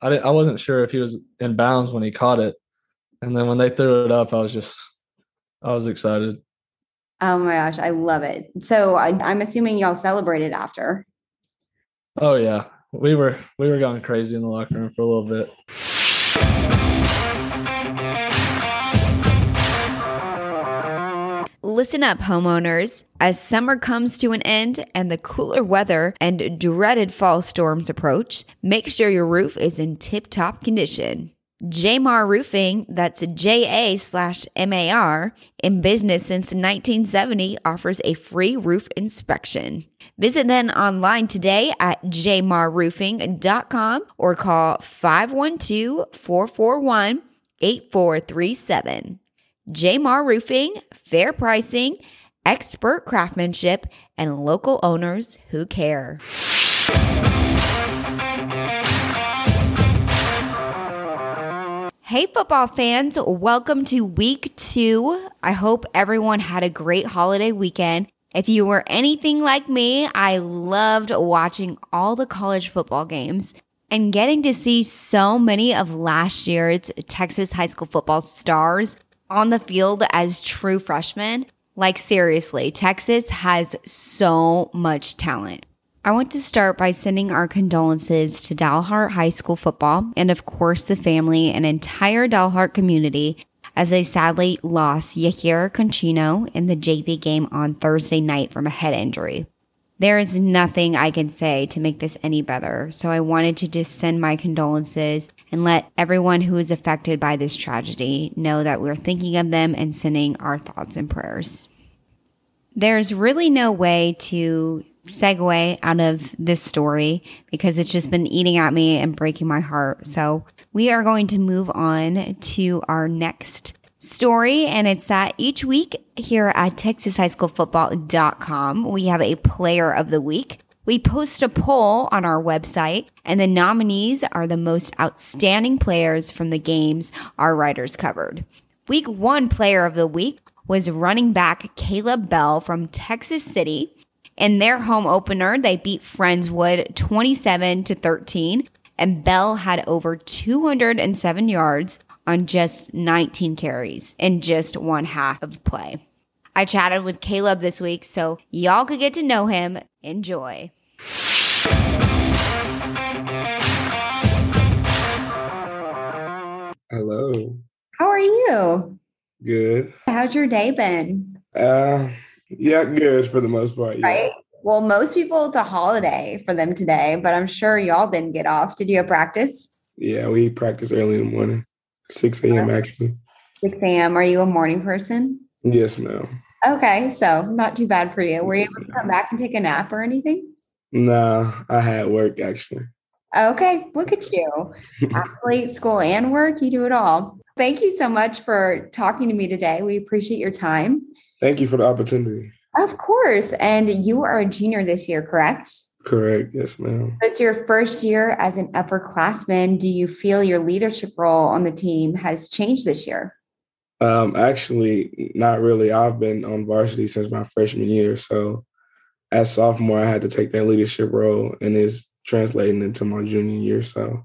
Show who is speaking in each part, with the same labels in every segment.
Speaker 1: I didn't, I wasn't sure if he was in bounds when he caught it, and then when they threw it up, I was just I was excited.
Speaker 2: Oh my gosh, I love it. So I, I'm assuming y'all celebrated after.
Speaker 1: Oh yeah, we were we were going crazy in the locker room for a little bit.
Speaker 3: Listen up, homeowners. As summer comes to an end and the cooler weather and dreaded fall storms approach, make sure your roof is in tip top condition. Jamar Roofing, that's J A slash M A R, in business since 1970, offers a free roof inspection. Visit them online today at jmarroofing.com or call 512 441 8437. Jamar Roofing, fair pricing, expert craftsmanship, and local owners who care. Hey, football fans, welcome to week two. I hope everyone had a great holiday weekend. If you were anything like me, I loved watching all the college football games and getting to see so many of last year's Texas high school football stars on the field as true freshmen. Like, seriously, Texas has so much talent. I want to start by sending our condolences to Dalhart High School football and, of course, the family and entire Dalhart community as they sadly lost Yahir Conchino in the JV game on Thursday night from a head injury. There is nothing I can say to make this any better, so I wanted to just send my condolences and let everyone who is affected by this tragedy know that we're thinking of them and sending our thoughts and prayers. There's really no way to segue out of this story because it's just been eating at me and breaking my heart. So we are going to move on to our next story. And it's that each week here at TexasHighSchoolFootball.com, we have a player of the week. We post a poll on our website, and the nominees are the most outstanding players from the games our writers covered. Week one player of the week was running back Caleb Bell from Texas City. In their home opener, they beat Friendswood 27 to 13, and Bell had over 207 yards on just 19 carries in just one half of play. I chatted with Caleb this week so y'all could get to know him. Enjoy.
Speaker 4: Hello.
Speaker 2: How are you?
Speaker 4: Good.
Speaker 2: How's your day been?
Speaker 4: Uh yeah, good for the most part. Yeah.
Speaker 2: Right. Well, most people it's a holiday for them today, but I'm sure y'all didn't get off. Did you have practice?
Speaker 4: Yeah, we practice early in the morning. 6 a.m. actually.
Speaker 2: 6 a.m. Are you a morning person?
Speaker 4: Yes, ma'am.
Speaker 2: Okay, so not too bad for you. Were you able to come back and take a nap or anything?
Speaker 4: No, I had work actually.
Speaker 2: Okay, look at you. Athlete, school, and work. You do it all. Thank you so much for talking to me today. We appreciate your time.
Speaker 4: Thank you for the opportunity.
Speaker 2: Of course. And you are a junior this year, correct?
Speaker 4: Correct. Yes, ma'am.
Speaker 2: It's your first year as an upperclassman. Do you feel your leadership role on the team has changed this year?
Speaker 4: Um, actually, not really. I've been on varsity since my freshman year. So as sophomore, I had to take that leadership role and it's translating into my junior year. So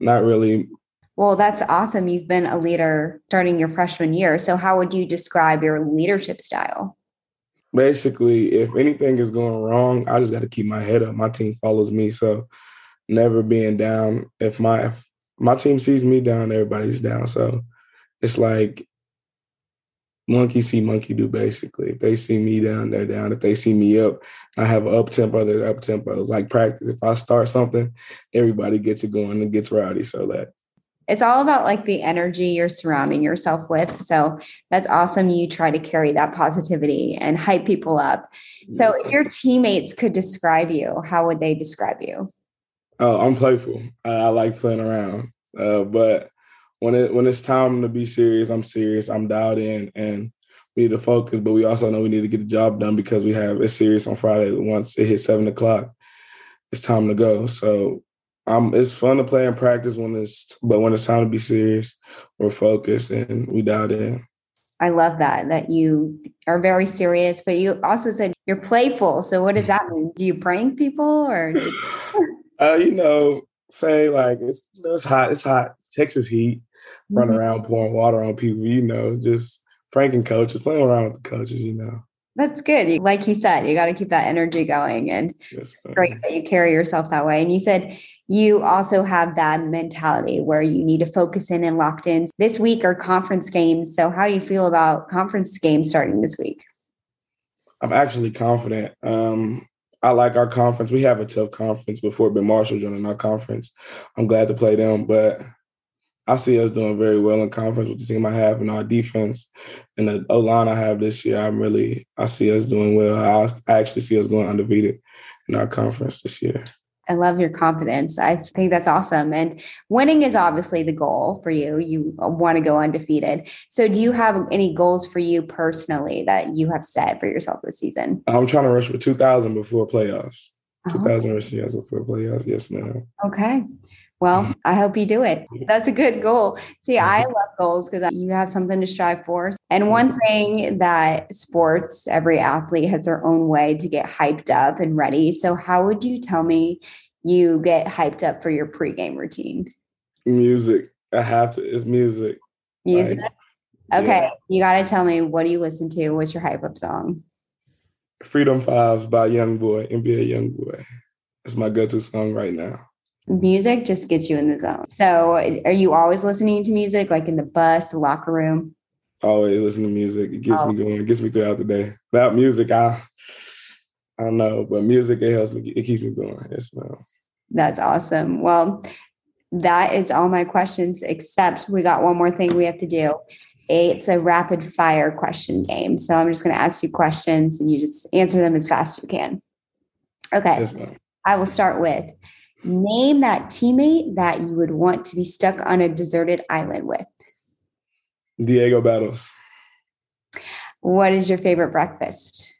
Speaker 4: not really.
Speaker 2: Well, that's awesome. You've been a leader starting your freshman year. So how would you describe your leadership style?
Speaker 4: Basically, if anything is going wrong, I just got to keep my head up. My team follows me, so never being down. If my if my team sees me down, everybody's down. So it's like monkey see, monkey do. Basically, if they see me down, they're down. If they see me up, I have an up tempo. They're up tempo. Like practice. If I start something, everybody gets it going and gets rowdy. So that
Speaker 2: it's all about like the energy you're surrounding yourself with. So that's awesome. You try to carry that positivity and hype people up. So if your teammates could describe you, how would they describe you?
Speaker 4: Oh, I'm playful. I, I like playing around. Uh, but when it when it's time to be serious, I'm serious. I'm dialed in and we need to focus, but we also know we need to get the job done because we have a serious on Friday. Once it hits seven o'clock, it's time to go. So um, it's fun to play and practice when it's, but when it's time to be serious, we're focused and we dialed in.
Speaker 2: I love that that you are very serious, but you also said you're playful. So what does that mean? Do you prank people or? Just-
Speaker 4: uh, you know, say like it's it's hot. It's hot. Texas heat. Run
Speaker 2: Mhm.
Speaker 4: around pouring water on people. You know, just pranking coaches, playing around with the coaches. You know.
Speaker 2: That's good. Like you said, you got to keep that energy going and
Speaker 4: Yes,
Speaker 2: great that you carry yourself that way. And you said you also have that mentality where you need to focus in and locked in. This week are conference games. So how do you feel about conference games starting this week?
Speaker 4: I'm actually confident. Um, I like our conference. We have a tough conference Fort Bend Marshall joining our conference. I'm glad to play them, but I see us doing very well in conference with the team I have and our defense and the O line I have this year. I'm really I see us doing well. I, I actually see us going undefeated in our conference this year.
Speaker 2: I love your confidence. I think that's awesome. And winning is obviously the goal for you. You want to go undefeated. So, do you have any goals for you personally that you have set for yourself this season?
Speaker 4: I'm trying to rush for 2,000 before playoffs.
Speaker 2: Oh,
Speaker 4: 2,000 rushing yards before playoffs. Yes, ma'am.
Speaker 2: okay. Well, I hope you do it. That's a good goal. See, I love goals because you have something to strive for. And one thing that sports, every athlete has their own way to get hyped up and ready. So, how would you tell me you get hyped up for your pregame routine?
Speaker 4: Music. I have to. It's music.
Speaker 2: Music.
Speaker 4: Like,
Speaker 2: Okay,
Speaker 4: yeah.
Speaker 2: you got to tell me what do you listen to? What's your hype up song?
Speaker 4: Freedom Fives by Young Boy, NBA Young Boy. It's my go-to song right now.
Speaker 2: Music just gets you in the zone. So, are you always listening to music, like in the bus, the locker room?
Speaker 4: Always listen to music. It gets
Speaker 2: Oh.
Speaker 4: me going. It gets me throughout the day. Without music, I I don't know, but music it helps me. It keeps me going. Yes, ma'am.
Speaker 2: That's awesome. Well, that is all my questions, except we got one more thing we have to do. It's a rapid fire question game. So, I'm just going to ask you questions and you just answer them as fast as you can. Okay.
Speaker 4: Yes.
Speaker 2: I will start with name that teammate that you would want to be stuck on a deserted island with.
Speaker 4: Diego Battles.
Speaker 2: What is your favorite breakfast?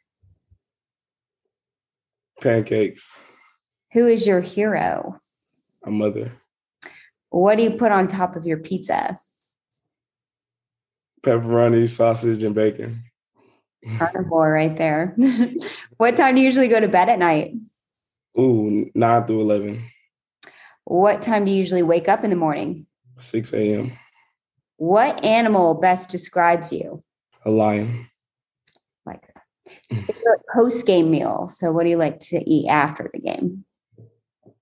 Speaker 4: Pancakes.
Speaker 2: Who is your hero?
Speaker 4: A mother.
Speaker 2: What do you put on top of your pizza?
Speaker 4: Pepperoni, sausage, and bacon.
Speaker 2: Carnivore right there. what time do you usually go to bed at night?
Speaker 4: Ooh, nine through eleven.
Speaker 2: What time do you usually wake up in the morning?
Speaker 4: Six a.m.
Speaker 2: What animal best describes you?
Speaker 4: A lion.
Speaker 2: Like post game meal. So, what do you like to eat after the game?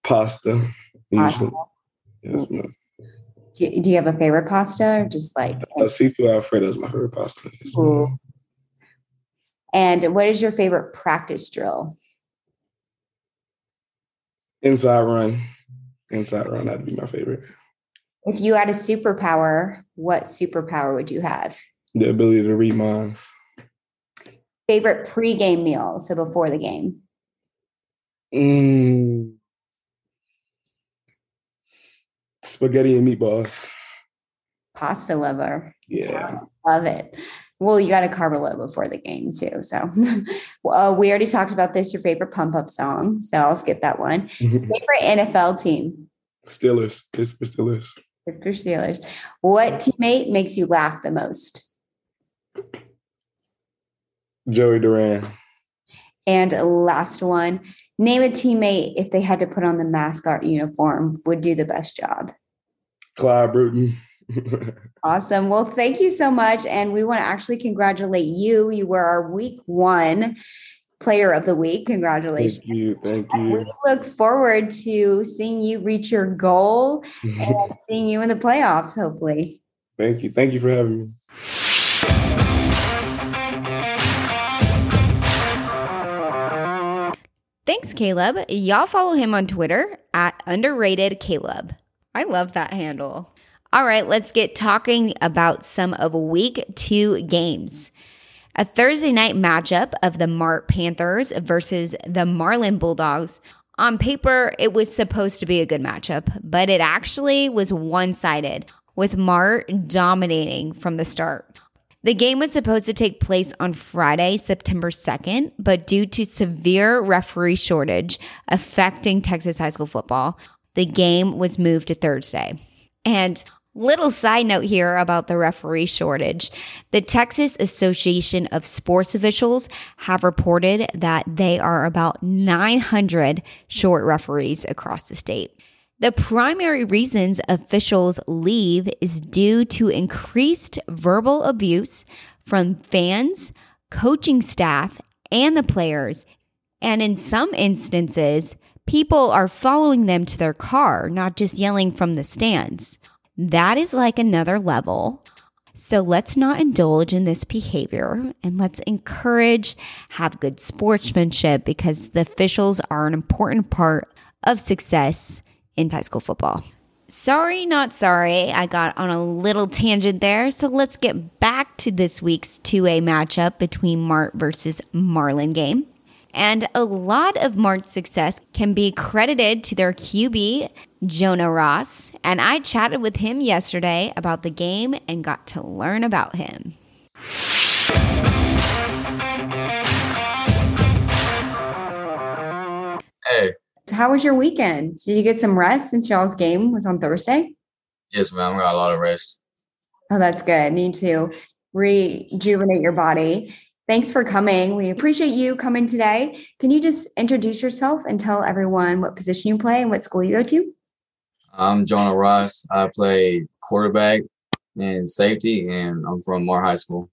Speaker 4: Pasta. Usually.
Speaker 2: Pasta.
Speaker 4: Yes, ma'am.
Speaker 2: Do you, do you have a favorite pasta or just like?
Speaker 4: Uh, seafood Alfredo is my favorite pasta. Yes.
Speaker 2: And what is your favorite practice drill?
Speaker 4: Inside run. Inside run. That'd be my favorite.
Speaker 2: If you had a superpower, what superpower would you have?
Speaker 4: The ability to read minds.
Speaker 2: Favorite pregame meal, so before the game.
Speaker 4: Mm. Spaghetti and meatballs.
Speaker 2: Pasta lover.
Speaker 4: Yeah.
Speaker 2: Love it. Well, you got a carb low before the game too. So well, we already talked about this, your favorite pump up song. So I'll skip that one. Favorite NFL team.
Speaker 4: Steelers. Pittsburgh Steelers.
Speaker 2: Pittsburgh Steelers. What teammate makes you laugh the most?
Speaker 4: Joey Duran.
Speaker 2: And last one, name a teammate if they had to put on the mascot uniform would do the best job.
Speaker 4: Clyde Bruton.
Speaker 2: Awesome. Well, thank you so much. And we want to actually congratulate you. You were our week one player of the week. Congratulations.
Speaker 4: Thank you. Thank
Speaker 2: And
Speaker 4: you.
Speaker 2: we look forward to seeing you reach your goal and seeing you in the playoffs, hopefully.
Speaker 4: Thank you. Thank you for having me.
Speaker 3: Thanks, Caleb. Y'all follow him on Twitter at underrated Caleb. I love that handle. All right, let's get talking about some of week two games. A Thursday night matchup of the Mart Panthers versus the Marlin Bulldogs. On paper, it was supposed to be a good matchup, but it actually was one sided, with Mart dominating from the start. The game was supposed to take place on Friday, September 2nd, but due to severe referee shortage affecting Texas high school football, the game was moved to Thursday. And little side note here about the referee shortage. The Texas Association of Sports Officials have reported that they are about 900 short referees across the state. The primary reasons officials leave is due to increased verbal abuse from fans, coaching staff, and the players. And in some instances, people are following them to their car, not just yelling from the stands. That is like another level. So let's not indulge in this behavior and let's encourage, have good sportsmanship because the officials are an important part of success in high school football. Sorry, not sorry. I got on a little tangent there. So let's get back to this week's 2A matchup between Mart versus Marlin game. And a lot of Mart's success can be credited to their QB, Jonah Ross. And I chatted with him yesterday about the game and got to learn about him.
Speaker 5: Hey,
Speaker 2: How was your weekend? Did you get some rest since y'all's game was on Thursday?
Speaker 5: yes, ma'am. I got a lot of rest.
Speaker 2: Oh, that's good. Need to rejuvenate your body. Thanks for coming. We appreciate you coming today. Can you just introduce yourself and tell everyone what position you play and what school you go to?
Speaker 5: I'm Jonah Ross. I play quarterback and safety, and I'm from Mart High School.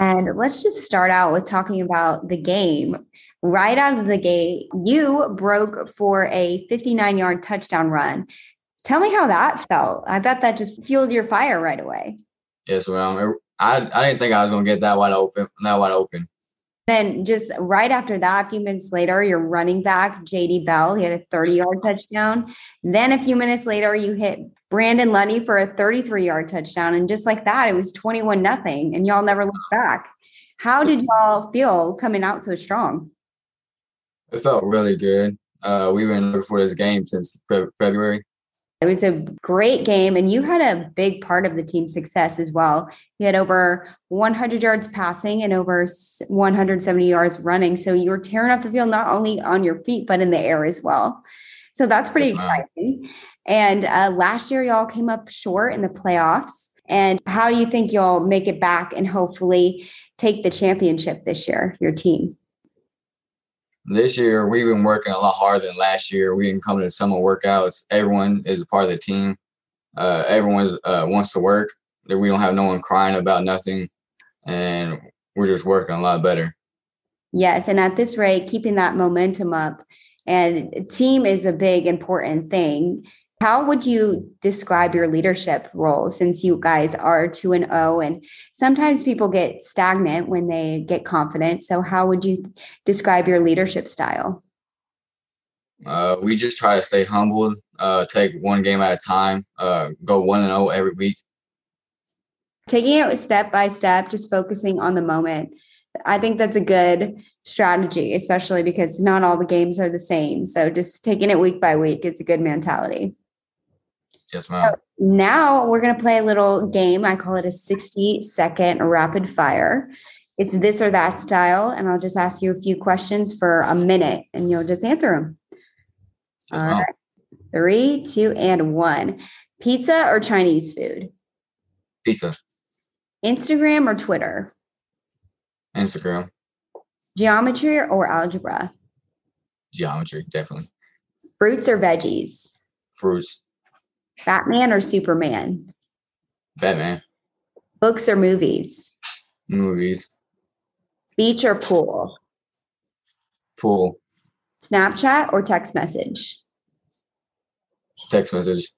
Speaker 2: And let's just start out with talking about the game. Right out of the gate, you broke for a 59 yard touchdown run. Tell me how that felt. I bet that just fueled your fire right away.
Speaker 5: Yes, ma'am. I I didn't think I was gonna get that wide open. That wide open.
Speaker 2: Then just right after that, a few minutes later, your running back, JD Bell, he had a 30 yard touchdown. Then a few minutes later, you hit Brandon Lundy for a 33 yard touchdown. And just like that, it was 21 nothing, and y'all never looked back. How did y'all feel coming out so strong?
Speaker 5: It felt really good. Uh, we've been looking for this game since Fe- February.
Speaker 2: It was a great game, and you had a big part of the team's success as well. You had over 100 yards passing and over 170 yards running. So you were tearing up the field not only on your feet, but in the air as well. So that's pretty exciting. And uh, last year, y'all came up short in the playoffs. And how do you think y'all make it back and hopefully take the championship this year, your team?
Speaker 5: This year, we've been working a lot harder than last year. We've been coming to summer workouts. Everyone is a part of the team. Uh, everyone uh, wants to work. We don't have no one crying about nothing, and we're just working a lot better.
Speaker 2: Yes, and at this rate, keeping that momentum up and team is a big important thing. How would you describe your leadership role since you guys are 2 and 0 and sometimes people get stagnant when they get confident. So how would you describe your leadership style?
Speaker 5: Uh, we just try to stay humbled, uh, take one game at a time, uh, go one and zero every week.
Speaker 2: Taking it step by step, just focusing on the moment. I think that's a good strategy, especially because not all the games are the same. So just taking it week by week is a good mentality.
Speaker 5: Yes, ma'am.
Speaker 2: Now we're going to play a little game. I call it a 60 second rapid fire. It's this or that style. And I'll just ask you a few questions for a minute and you'll just answer them.
Speaker 5: Yes,
Speaker 2: All right. Three, two, and one. Pizza or Chinese food?
Speaker 5: Pizza,
Speaker 2: Instagram or Twitter?
Speaker 5: Instagram,
Speaker 2: Geometry or algebra?
Speaker 5: geometry, definitely.
Speaker 2: Fruits or veggies?
Speaker 5: Fruits,
Speaker 2: Batman or Superman?
Speaker 5: Batman,
Speaker 2: Books or movies?
Speaker 5: movies,
Speaker 2: Beach or pool?
Speaker 5: pool,
Speaker 2: Snapchat or text message?
Speaker 5: text message,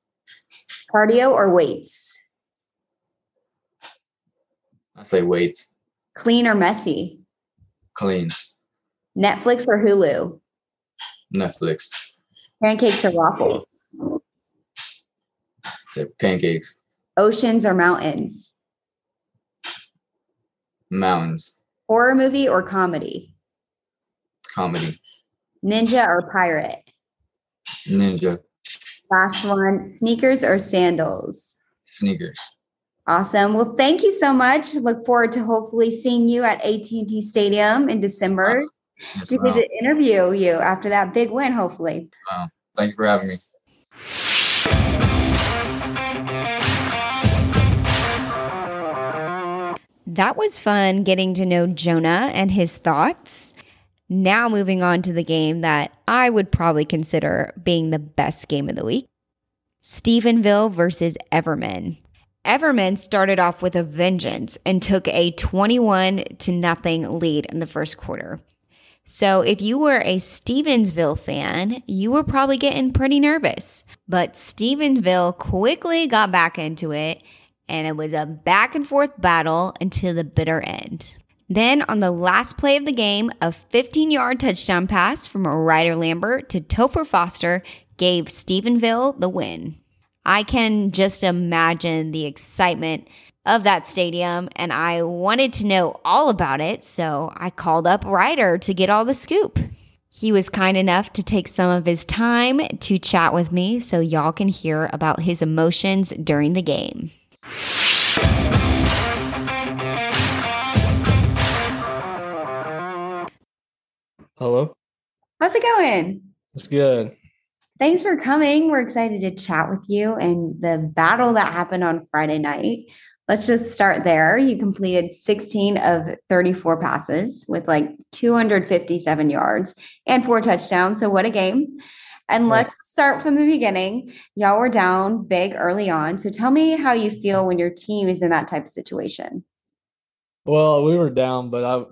Speaker 2: Cardio or weights?
Speaker 5: I say weights,
Speaker 2: Clean or messy?
Speaker 5: clean,
Speaker 2: Netflix or Hulu?
Speaker 5: Netflix,
Speaker 2: Pancakes or waffles?
Speaker 5: Say pancakes,
Speaker 2: Oceans or mountains?
Speaker 5: mountains,
Speaker 2: Horror movie or comedy?
Speaker 5: comedy,
Speaker 2: Ninja or pirate?
Speaker 5: ninja,
Speaker 2: Last one, sneakers or sandals?
Speaker 5: sneakers.
Speaker 2: Awesome. Well, thank you so much. Look forward to hopefully seeing you at AT&T Stadium in December
Speaker 5: Yes,
Speaker 2: to to interview you after that big win, hopefully. Wow.
Speaker 5: Thank you for having me.
Speaker 3: That was fun getting to know Jonah and his thoughts. Now, moving on to the game that I would probably consider being the best game of the week Stephenville versus Everman. Everman started off with a vengeance and took a 21 to nothing lead in the first quarter. So, if you were a Stephenville fan, you were probably getting pretty nervous. But Stephenville quickly got back into it, and it was a back and forth battle until the bitter end. Then, on the last play of the game, a 15 yard touchdown pass from Ryder Lambert to Topher Foster gave Stephenville the win. I can just imagine the excitement of that stadium, and I wanted to know all about it, so I called up Ryder to get all the scoop. He was kind enough to take some of his time to chat with me so y'all can hear about his emotions during the game.
Speaker 1: Hello.
Speaker 2: How's it going?
Speaker 1: It's good.
Speaker 2: Thanks for coming. We're excited to chat with you and the battle that happened on Friday night. Let's just start there. You completed 16 of 34 passes with like 257 yards and four touchdowns. So, what a game. And let's start from the beginning. Y'all were down big early on. So, tell me how you feel when your team is in that type of situation.
Speaker 1: Well, we were down, but I,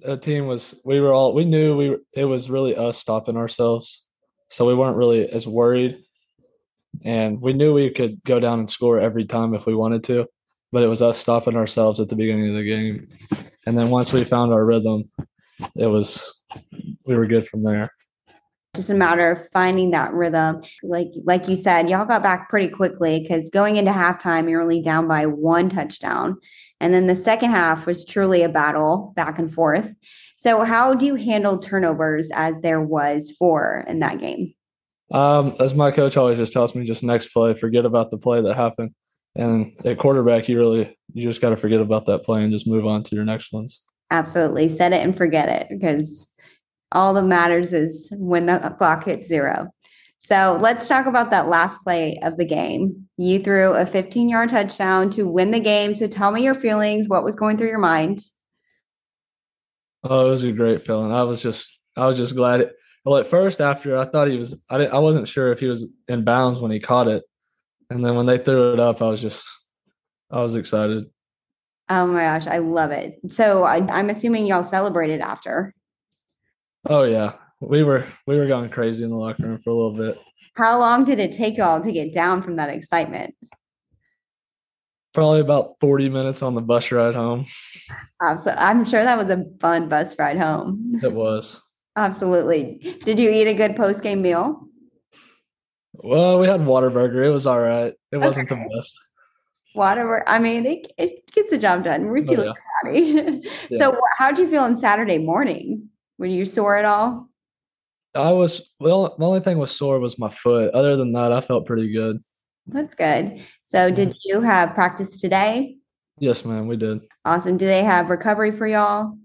Speaker 1: the team was. We were all. We knew we. It was really us stopping ourselves, so we weren't really as worried, and we knew we could go down and score every time if we wanted to, but it was us stopping ourselves at the beginning of the game, and then once we found our rhythm, it was. We were good from there.
Speaker 2: Just a matter of finding that rhythm. Like like you said, y'all got back pretty quickly because going into halftime, you're only down by one touchdown. And then the second half was truly a battle back and forth. So, how do you handle turnovers as there was four in that game?
Speaker 1: Um, as my coach always just tells me, just next play, forget about the play that happened. And at quarterback, you really you just got to forget about that play and just move on to your next ones.
Speaker 2: Absolutely, set it and forget it because all that matters is when the clock hits zero. So let's talk about that last play of the game. You threw a 15 yard touchdown to win the game. So tell me your feelings. What was going through your mind?
Speaker 1: Oh, it was a great feeling. I was just, I was just glad. It, well, at first, after I thought he was, I didn't, I wasn't sure if he was in bounds when he caught it, and then when they threw it up, I was just, I was excited.
Speaker 2: Oh my gosh, I love it. So I, I'm assuming y'all celebrated after.
Speaker 1: Oh yeah, we were we were going crazy in the locker room for a little bit.
Speaker 2: How long did it take y'all to get down from that excitement?
Speaker 1: Probably about 40 minutes on the bus ride home.
Speaker 2: Absolutely. I'm sure that was a fun bus ride home.
Speaker 1: It was.
Speaker 2: Absolutely. Did you eat a good post game meal?
Speaker 1: Well, we had Whataburger. It was all right. It wasn't the best.
Speaker 2: Whatever. I mean, it, it gets the job done. We
Speaker 1: Oh,
Speaker 2: feel
Speaker 1: yeah.
Speaker 2: crowdy.
Speaker 1: Yeah.
Speaker 2: So, wh- how'd you feel on Saturday morning? Were you sore at all?
Speaker 1: I was well. The only thing was sore was my foot. Other than that, I felt pretty good.
Speaker 2: That's good. So, did you have practice today?
Speaker 1: Yes, ma'am, we did.
Speaker 2: Awesome. Do they have recovery for y'all?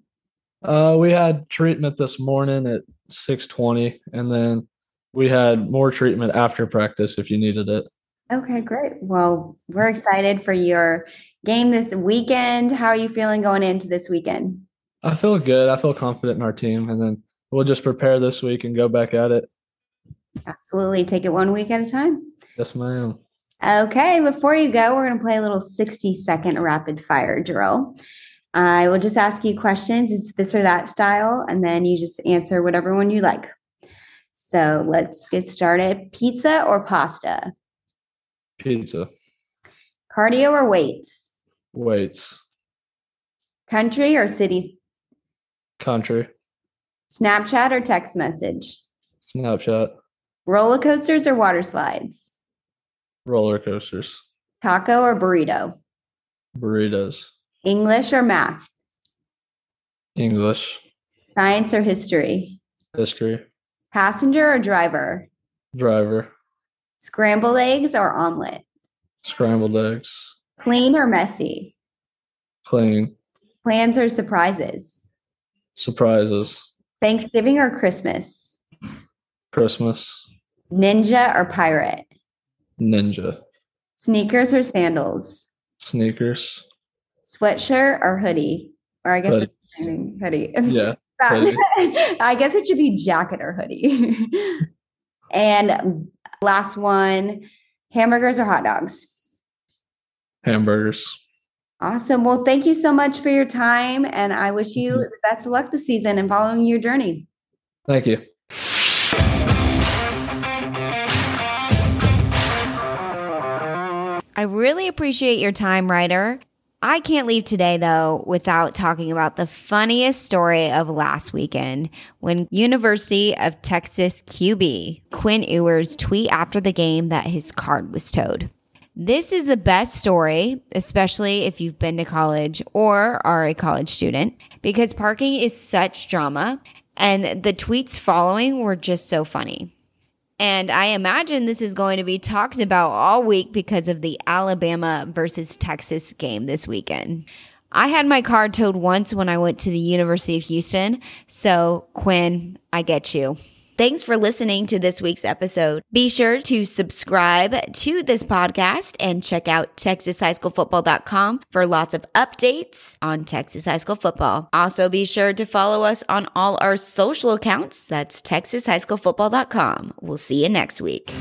Speaker 1: Uh, we had treatment this morning at 6:20, and then we had more treatment after practice if you needed it.
Speaker 2: Okay, great. Well, we're excited for your game this weekend. How are you feeling going into this weekend?
Speaker 1: I feel good. I feel confident in our team, and then we'll just prepare this week and go back at it.
Speaker 2: Absolutely. Take it one week at a time.
Speaker 1: Yes, ma'am.
Speaker 2: Okay, before you go, we're going to play a little 60 second rapid fire drill. I will just ask you questions. It's this or that style, and then you just answer whatever one you like. So let's get started. Pizza or pasta?
Speaker 1: Pizza,
Speaker 2: Cardio or weights?
Speaker 1: weights,
Speaker 2: Country or city?
Speaker 1: Country,
Speaker 2: Snapchat or text message?
Speaker 1: Snapchat,
Speaker 2: Roller coasters or water slides?
Speaker 1: roller coasters,
Speaker 2: Taco or burrito?
Speaker 1: burritos,
Speaker 2: English or math?
Speaker 1: English,
Speaker 2: Science or history?
Speaker 1: history,
Speaker 2: Passenger or driver?
Speaker 1: driver,
Speaker 2: Scrambled eggs or omelet?
Speaker 1: scrambled eggs,
Speaker 2: Clean or messy?
Speaker 1: clean,
Speaker 2: Plans or surprises?
Speaker 1: Surprises,
Speaker 2: Thanksgiving or Christmas?
Speaker 1: Christmas,
Speaker 2: Ninja or pirate?
Speaker 1: ninja,
Speaker 2: Sneakers or sandals?
Speaker 1: sneakers.
Speaker 2: Sweatshirt or hoodie? Or I guess
Speaker 1: Hoodie.
Speaker 2: it's hoodie.
Speaker 1: Yeah, hoodie.
Speaker 2: I guess it should be jacket or hoodie. and last one hamburgers or hot dogs?
Speaker 1: Hamburgers.
Speaker 2: Awesome. Well, thank you so much for your time. And I wish you
Speaker 1: Mhm.
Speaker 2: the best of luck this season and following your journey.
Speaker 1: Thank you.
Speaker 3: I really appreciate your time, Ryder. I can't leave today, though, without talking about the funniest story of last weekend when University of Texas QB Quinn Ewers tweet after the game that his card was towed. This is the best story, especially if you've been to college or are a college student, because parking is such drama, and the tweets following were just so funny. And I imagine this is going to be talked about all week because of the Alabama versus Texas game this weekend. I had my car towed once when I went to the University of Houston. So, Quinn, I get you. Thanks for listening to this week's episode. Be sure to subscribe to this podcast and check out TexasHighSchoolFootball.com for lots of updates on Texas High School football. Also, be sure to follow us on all our social accounts. That's TexasHighSchoolFootball.com. We'll see you next week.